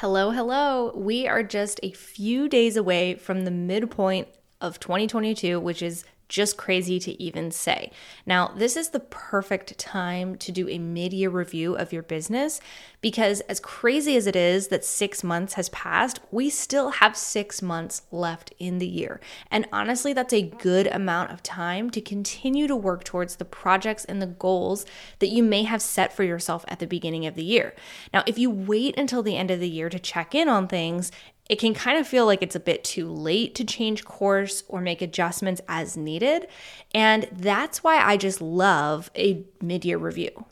Hello, hello. We are just a few days away from the midpoint of 2022, which is just crazy to even say. Now, this is the perfect time to do a mid year review of your business because, as crazy as it is that six months has passed, we still have six months left in the year. And honestly, that's a good amount of time to continue to work towards the projects and the goals that you may have set for yourself at the beginning of the year. Now, if you wait until the end of the year to check in on things, it can kind of feel like it's a bit too late to change course or make adjustments as needed. And that's why I just love a mid year review.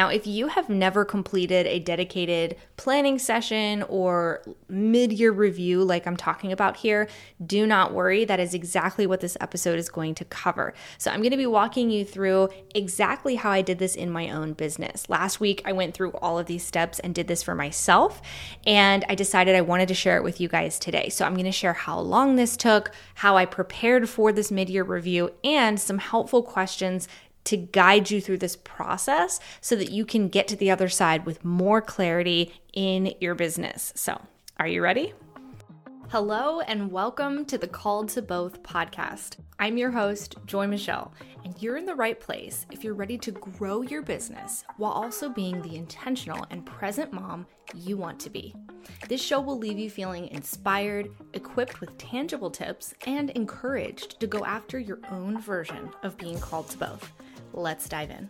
Now, if you have never completed a dedicated planning session or mid year review, like I'm talking about here, do not worry. That is exactly what this episode is going to cover. So, I'm going to be walking you through exactly how I did this in my own business. Last week, I went through all of these steps and did this for myself, and I decided I wanted to share it with you guys today. So, I'm going to share how long this took, how I prepared for this mid year review, and some helpful questions to guide you through this process so that you can get to the other side with more clarity in your business. So, are you ready? Hello, and welcome to the Called to Both podcast. I'm your host, Joy Michelle, and you're in the right place if you're ready to grow your business while also being the intentional and present mom you want to be. This show will leave you feeling inspired, equipped with tangible tips, and encouraged to go after your own version of being called to both. Let's dive in.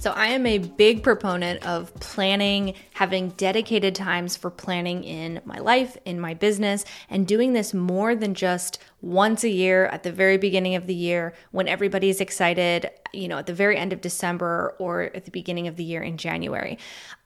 So, I am a big proponent of planning, having dedicated times for planning in my life, in my business, and doing this more than just once a year at the very beginning of the year when everybody's excited, you know, at the very end of December or at the beginning of the year in January.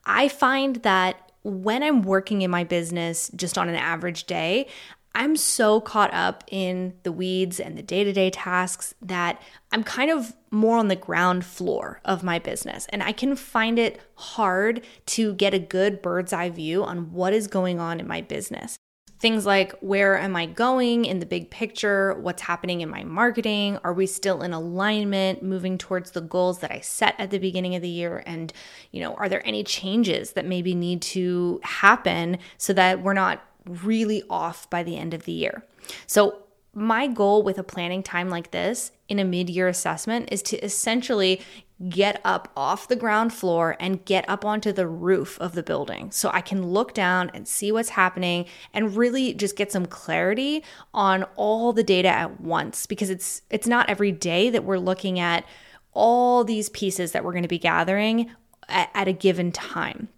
I find that when I'm working in my business just on an average day, I'm so caught up in the weeds and the day to day tasks that I'm kind of more on the ground floor of my business. And I can find it hard to get a good bird's eye view on what is going on in my business. Things like where am I going in the big picture? What's happening in my marketing? Are we still in alignment moving towards the goals that I set at the beginning of the year? And, you know, are there any changes that maybe need to happen so that we're not really off by the end of the year. So, my goal with a planning time like this in a mid year assessment is to essentially get up off the ground floor and get up onto the roof of the building so I can look down and see what's happening and really just get some clarity on all the data at once because it's it's not every day that we're looking at all these pieces that we're going to be gathering at, at a given time.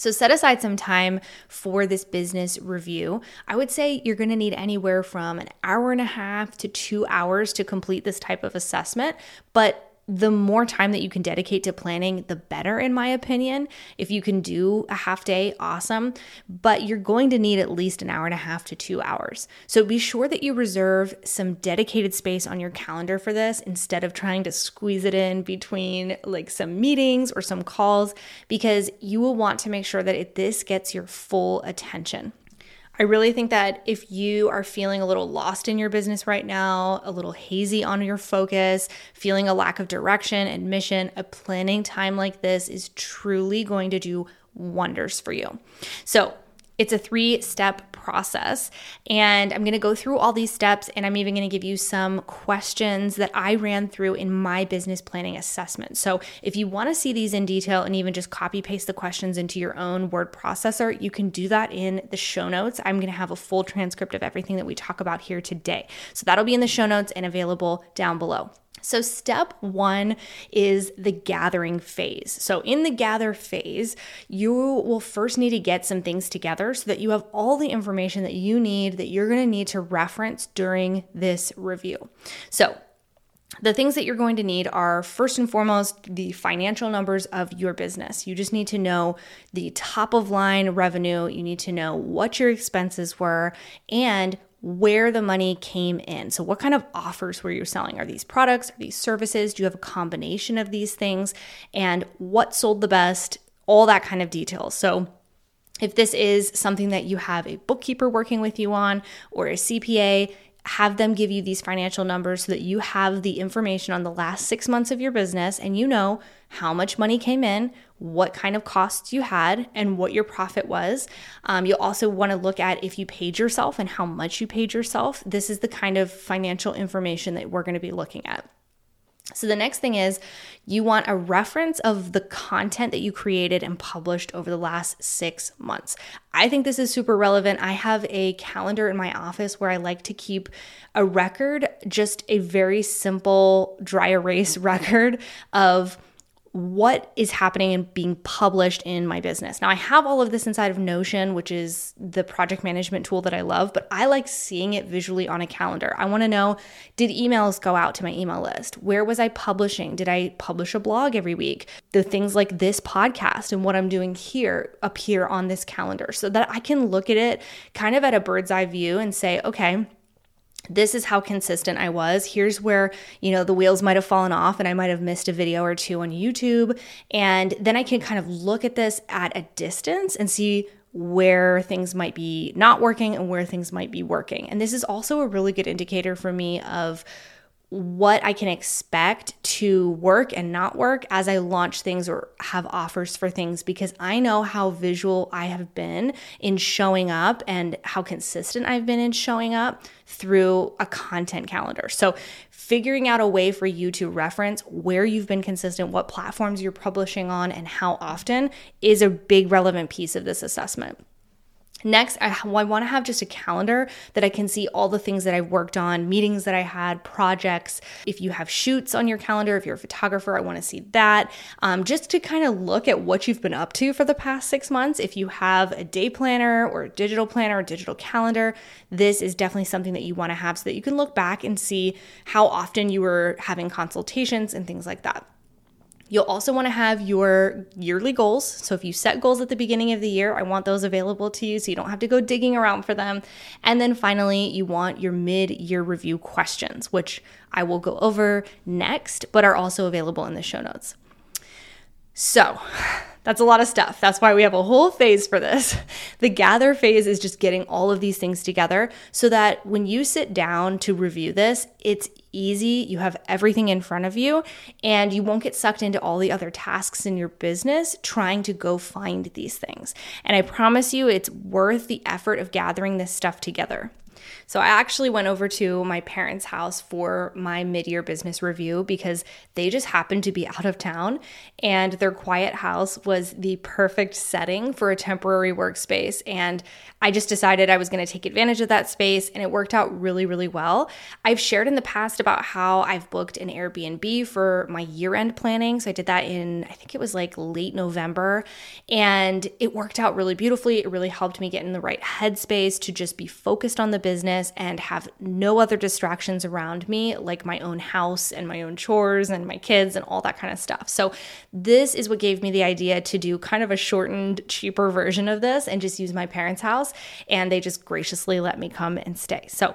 So set aside some time for this business review. I would say you're going to need anywhere from an hour and a half to two hours to complete this type of assessment, but the more time that you can dedicate to planning, the better, in my opinion. If you can do a half day, awesome. But you're going to need at least an hour and a half to two hours. So be sure that you reserve some dedicated space on your calendar for this instead of trying to squeeze it in between like some meetings or some calls, because you will want to make sure that it, this gets your full attention. I really think that if you are feeling a little lost in your business right now, a little hazy on your focus, feeling a lack of direction and mission, a planning time like this is truly going to do wonders for you. So, it's a three step process. And I'm going to go through all these steps and I'm even going to give you some questions that I ran through in my business planning assessment. So if you want to see these in detail and even just copy paste the questions into your own word processor, you can do that in the show notes. I'm going to have a full transcript of everything that we talk about here today. So that'll be in the show notes and available down below. So, step one is the gathering phase. So, in the gather phase, you will first need to get some things together so that you have all the information that you need that you're going to need to reference during this review. So, the things that you're going to need are first and foremost the financial numbers of your business. You just need to know the top of line revenue, you need to know what your expenses were, and where the money came in. So, what kind of offers were you selling? Are these products? Are these services? Do you have a combination of these things? And what sold the best? All that kind of detail. So, if this is something that you have a bookkeeper working with you on or a CPA, have them give you these financial numbers so that you have the information on the last six months of your business and you know how much money came in, what kind of costs you had, and what your profit was. Um, you'll also want to look at if you paid yourself and how much you paid yourself. This is the kind of financial information that we're going to be looking at. So, the next thing is you want a reference of the content that you created and published over the last six months. I think this is super relevant. I have a calendar in my office where I like to keep a record, just a very simple dry erase record of what is happening and being published in my business. Now, I have all of this inside of Notion, which is the project management tool that I love, but I like seeing it visually on a calendar. I want to know did emails go out to my email list? Where was I publishing? Did I publish a blog every week? The things like this podcast and what I'm doing here appear on this calendar so that I can look at it kind of at a bird's eye view and say, okay, this is how consistent I was. Here's where, you know, the wheels might have fallen off and I might have missed a video or two on YouTube. And then I can kind of look at this at a distance and see where things might be not working and where things might be working. And this is also a really good indicator for me of what I can expect to work and not work as I launch things or have offers for things because I know how visual I have been in showing up and how consistent I've been in showing up through a content calendar. So, figuring out a way for you to reference where you've been consistent, what platforms you're publishing on, and how often is a big relevant piece of this assessment. Next, I, I want to have just a calendar that I can see all the things that I've worked on, meetings that I had, projects. If you have shoots on your calendar, if you're a photographer, I want to see that. Um, just to kind of look at what you've been up to for the past six months. If you have a day planner or a digital planner or digital calendar, this is definitely something that you want to have so that you can look back and see how often you were having consultations and things like that. You'll also want to have your yearly goals. So if you set goals at the beginning of the year, I want those available to you so you don't have to go digging around for them. And then finally, you want your mid year review questions, which I will go over next, but are also available in the show notes. So, that's a lot of stuff. That's why we have a whole phase for this. The gather phase is just getting all of these things together so that when you sit down to review this, it's easy. You have everything in front of you and you won't get sucked into all the other tasks in your business trying to go find these things. And I promise you, it's worth the effort of gathering this stuff together. So I actually went over to my parents' house for my mid-year business review because they just happened to be out of town and their quiet house was the perfect setting for a temporary workspace and I just decided I was going to take advantage of that space and it worked out really really well. I've shared in the past about how I've booked an Airbnb for my year-end planning. So I did that in I think it was like late November and it worked out really beautifully. It really helped me get in the right headspace to just be focused on the business and have no other distractions around me, like my own house and my own chores and my kids and all that kind of stuff. So, this is what gave me the idea to do kind of a shortened, cheaper version of this and just use my parents' house. And they just graciously let me come and stay. So,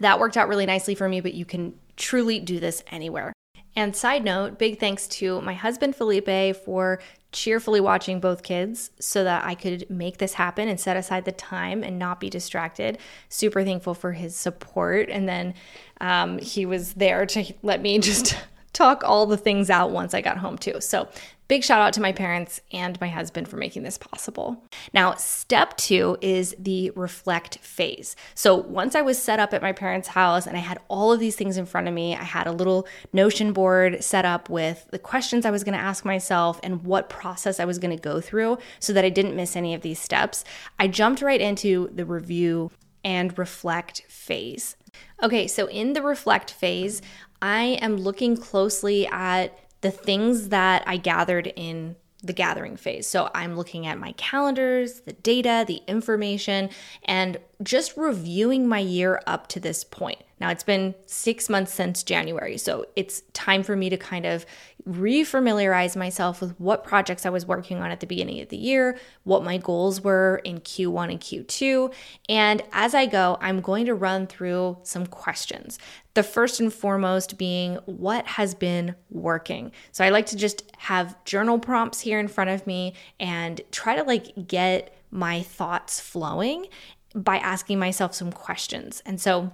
that worked out really nicely for me, but you can truly do this anywhere. And side note, big thanks to my husband Felipe for cheerfully watching both kids so that I could make this happen and set aside the time and not be distracted. Super thankful for his support. And then um, he was there to let me just talk all the things out once I got home, too. So Big shout out to my parents and my husband for making this possible. Now, step two is the reflect phase. So, once I was set up at my parents' house and I had all of these things in front of me, I had a little Notion board set up with the questions I was going to ask myself and what process I was going to go through so that I didn't miss any of these steps. I jumped right into the review and reflect phase. Okay, so in the reflect phase, I am looking closely at the things that I gathered in the gathering phase. So I'm looking at my calendars, the data, the information, and just reviewing my year up to this point. Now, it's been six months since January, so it's time for me to kind of refamiliarize myself with what projects I was working on at the beginning of the year, what my goals were in Q1 and Q2. And as I go, I'm going to run through some questions. The first and foremost being what has been working. So I like to just have journal prompts here in front of me and try to like get my thoughts flowing by asking myself some questions. And so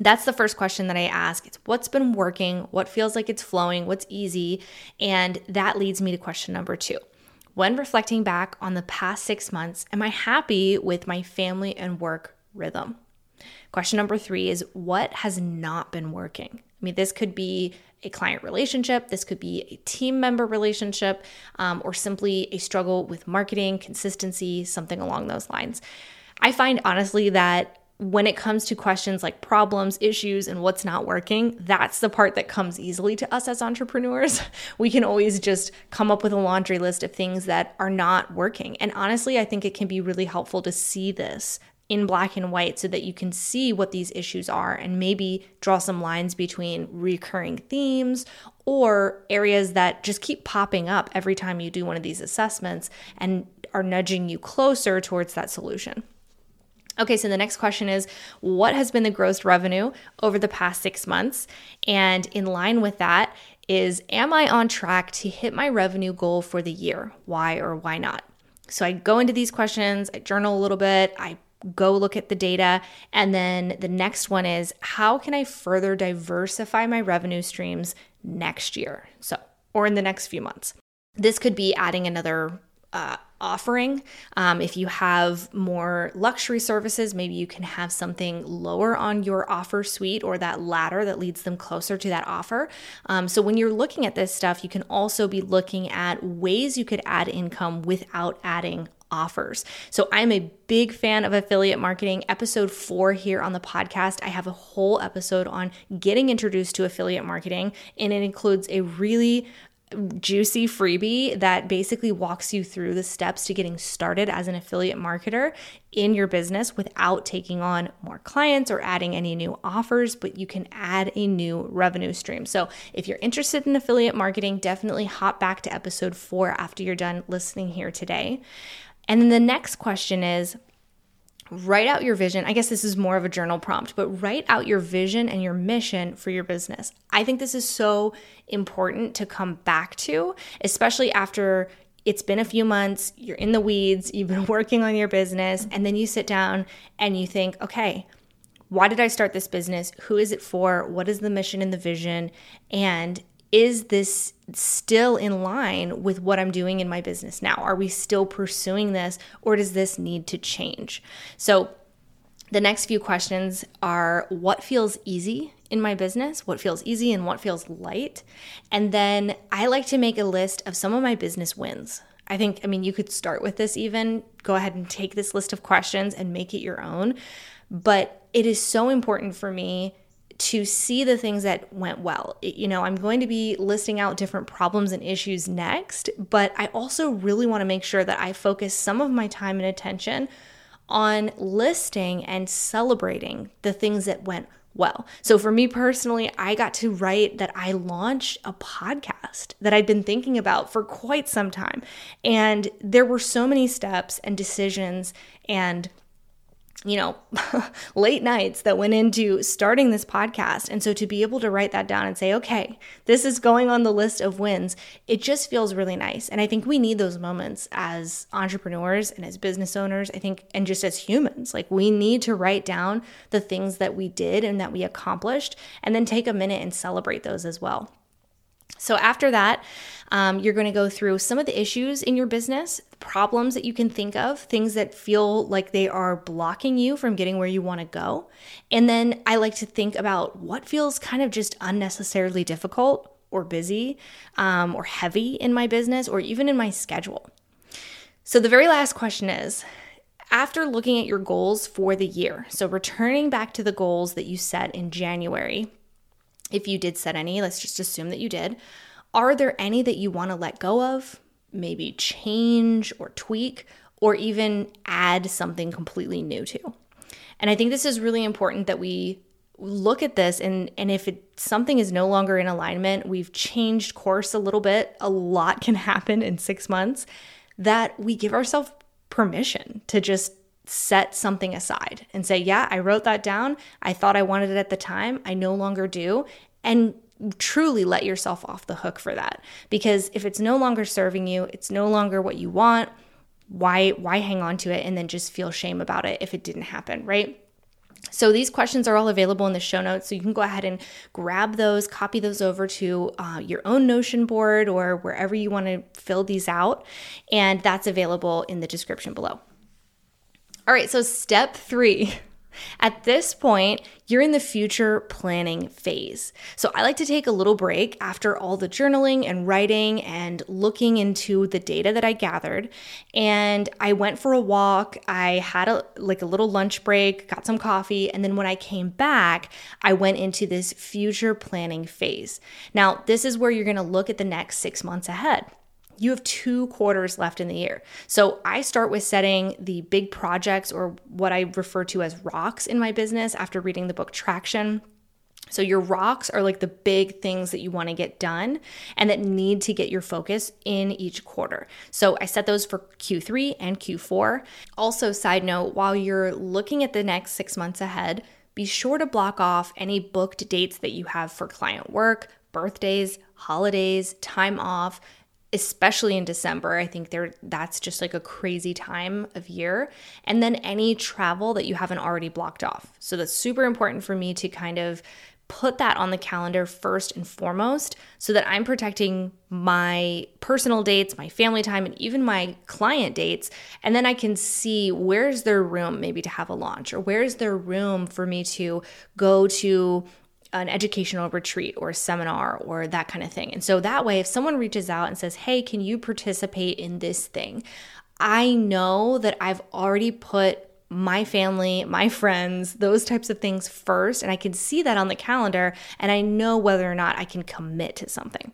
That's the first question that I ask. It's what's been working, what feels like it's flowing, what's easy. And that leads me to question number two. When reflecting back on the past six months, am I happy with my family and work rhythm? Question number three is what has not been working? I mean, this could be a client relationship, this could be a team member relationship, um, or simply a struggle with marketing, consistency, something along those lines. I find honestly that when it comes to questions like problems, issues, and what's not working, that's the part that comes easily to us as entrepreneurs. We can always just come up with a laundry list of things that are not working. And honestly, I think it can be really helpful to see this in black and white so that you can see what these issues are and maybe draw some lines between recurring themes or areas that just keep popping up every time you do one of these assessments and are nudging you closer towards that solution. Okay, so the next question is what has been the gross revenue over the past six months? And in line with that is, am I on track to hit my revenue goal for the year? Why or why not? So I go into these questions, I journal a little bit, I go look at the data. And then the next one is, how can I further diversify my revenue streams next year? So, or in the next few months. This could be adding another uh, offering. Um, if you have more luxury services, maybe you can have something lower on your offer suite or that ladder that leads them closer to that offer. Um, so when you're looking at this stuff, you can also be looking at ways you could add income without adding offers. So I'm a big fan of affiliate marketing. Episode four here on the podcast, I have a whole episode on getting introduced to affiliate marketing, and it includes a really juicy freebie that basically walks you through the steps to getting started as an affiliate marketer in your business without taking on more clients or adding any new offers, but you can add a new revenue stream. So, if you're interested in affiliate marketing, definitely hop back to episode four after you're done listening here today. And then the next question is write out your vision. I guess this is more of a journal prompt, but write out your vision and your mission for your business. I think this is so important to come back to, especially after it's been a few months, you're in the weeds, you've been working on your business, and then you sit down and you think, okay, why did I start this business? Who is it for? What is the mission and the vision? And is this still in line with what I'm doing in my business now? Are we still pursuing this or does this need to change? So, the next few questions are what feels easy in my business, what feels easy and what feels light. And then I like to make a list of some of my business wins. I think, I mean, you could start with this even. Go ahead and take this list of questions and make it your own. But it is so important for me to see the things that went well. You know, I'm going to be listing out different problems and issues next, but I also really want to make sure that I focus some of my time and attention on listing and celebrating the things that went well. So for me personally, I got to write that I launched a podcast that I'd been thinking about for quite some time. And there were so many steps and decisions and you know, late nights that went into starting this podcast. And so to be able to write that down and say, okay, this is going on the list of wins, it just feels really nice. And I think we need those moments as entrepreneurs and as business owners, I think, and just as humans. Like we need to write down the things that we did and that we accomplished, and then take a minute and celebrate those as well. So, after that, um, you're going to go through some of the issues in your business, problems that you can think of, things that feel like they are blocking you from getting where you want to go. And then I like to think about what feels kind of just unnecessarily difficult or busy um, or heavy in my business or even in my schedule. So, the very last question is after looking at your goals for the year, so returning back to the goals that you set in January if you did set any, let's just assume that you did. Are there any that you want to let go of, maybe change or tweak, or even add something completely new to? And I think this is really important that we look at this and and if it, something is no longer in alignment, we've changed course a little bit, a lot can happen in 6 months that we give ourselves permission to just set something aside and say, Yeah, I wrote that down. I thought I wanted it at the time. I no longer do. And truly let yourself off the hook for that. Because if it's no longer serving you, it's no longer what you want, why why hang on to it and then just feel shame about it if it didn't happen, right? So these questions are all available in the show notes. So you can go ahead and grab those, copy those over to uh, your own Notion board or wherever you want to fill these out. And that's available in the description below. All right, so step three At this point, you're in the future planning phase. So I like to take a little break after all the journaling and writing and looking into the data that I gathered. And I went for a walk. I had a like a little lunch break, got some coffee, and then when I came back, I went into this future planning phase. Now, this is where you're going to look at the next 6 months ahead you have two quarters left in the year. So I start with setting the big projects or what I refer to as rocks in my business after reading the book Traction. So, your rocks are like the big things that you want to get done and that need to get your focus in each quarter. So, I set those for Q3 and Q4. Also, side note, while you're looking at the next six months ahead, be sure to block off any booked dates that you have for client work, birthdays, holidays, time off especially in December. I think there that's just like a crazy time of year. And then any travel that you haven't already blocked off. So that's super important for me to kind of put that on the calendar first and foremost so that I'm protecting my personal dates, my family time, and even my client dates. And then I can see where's their room maybe to have a launch or where's their room for me to go to an educational retreat or seminar or that kind of thing. And so that way, if someone reaches out and says, Hey, can you participate in this thing? I know that I've already put my family, my friends, those types of things first. And I can see that on the calendar and I know whether or not I can commit to something.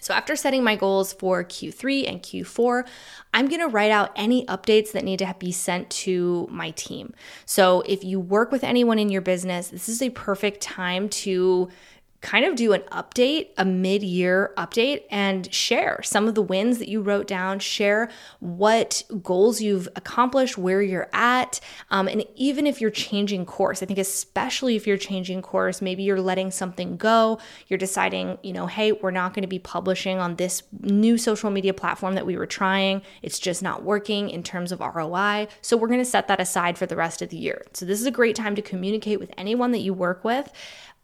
So, after setting my goals for Q3 and Q4, I'm gonna write out any updates that need to be sent to my team. So, if you work with anyone in your business, this is a perfect time to kind of do an update, a mid year update, and share some of the wins that you wrote down, share what goals you've accomplished, where you're at. Um, and even if you're changing course, I think, especially if you're changing course, maybe you're letting something go, you're deciding, you know, hey, we're not going to be publishing on this new social media platform that we were trying. It's just not working in terms of ROI. So we're going to set that aside for the rest of the year. So this is a great time to communicate with anyone that you work with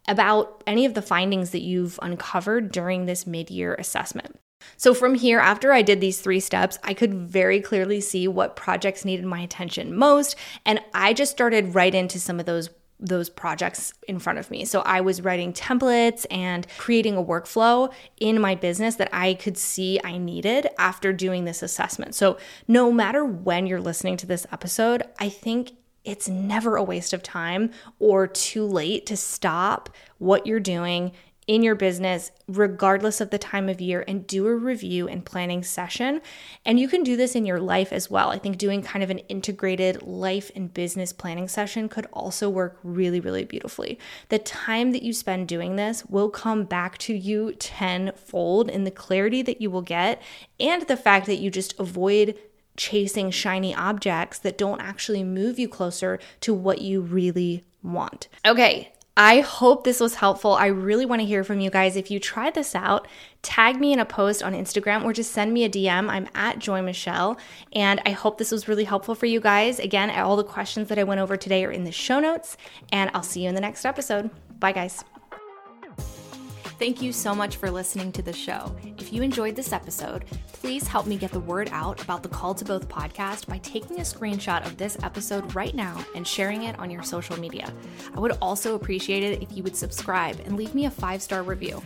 about any of the findings that you've uncovered during this mid year assessment. So, from here, after I did these three steps, I could very clearly see what projects needed my attention most. And I just started right into some of those those projects in front of me. So I was writing templates and creating a workflow in my business that I could see I needed after doing this assessment. So no matter when you're listening to this episode, I think it's never a waste of time or too late to stop what you're doing in your business, regardless of the time of year, and do a review and planning session. And you can do this in your life as well. I think doing kind of an integrated life and business planning session could also work really, really beautifully. The time that you spend doing this will come back to you tenfold in the clarity that you will get and the fact that you just avoid chasing shiny objects that don't actually move you closer to what you really want. Okay, I hope this was helpful. I really want to hear from you guys. If you try this out, tag me in a post on Instagram or just send me a DM. I'm at Joy Michelle. And I hope this was really helpful for you guys. Again, all the questions that I went over today are in the show notes. And I'll see you in the next episode. Bye, guys. Thank you so much for listening to the show. If you enjoyed this episode, please help me get the word out about the Called to Both podcast by taking a screenshot of this episode right now and sharing it on your social media. I would also appreciate it if you would subscribe and leave me a five star review.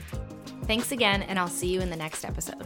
Thanks again, and I'll see you in the next episode.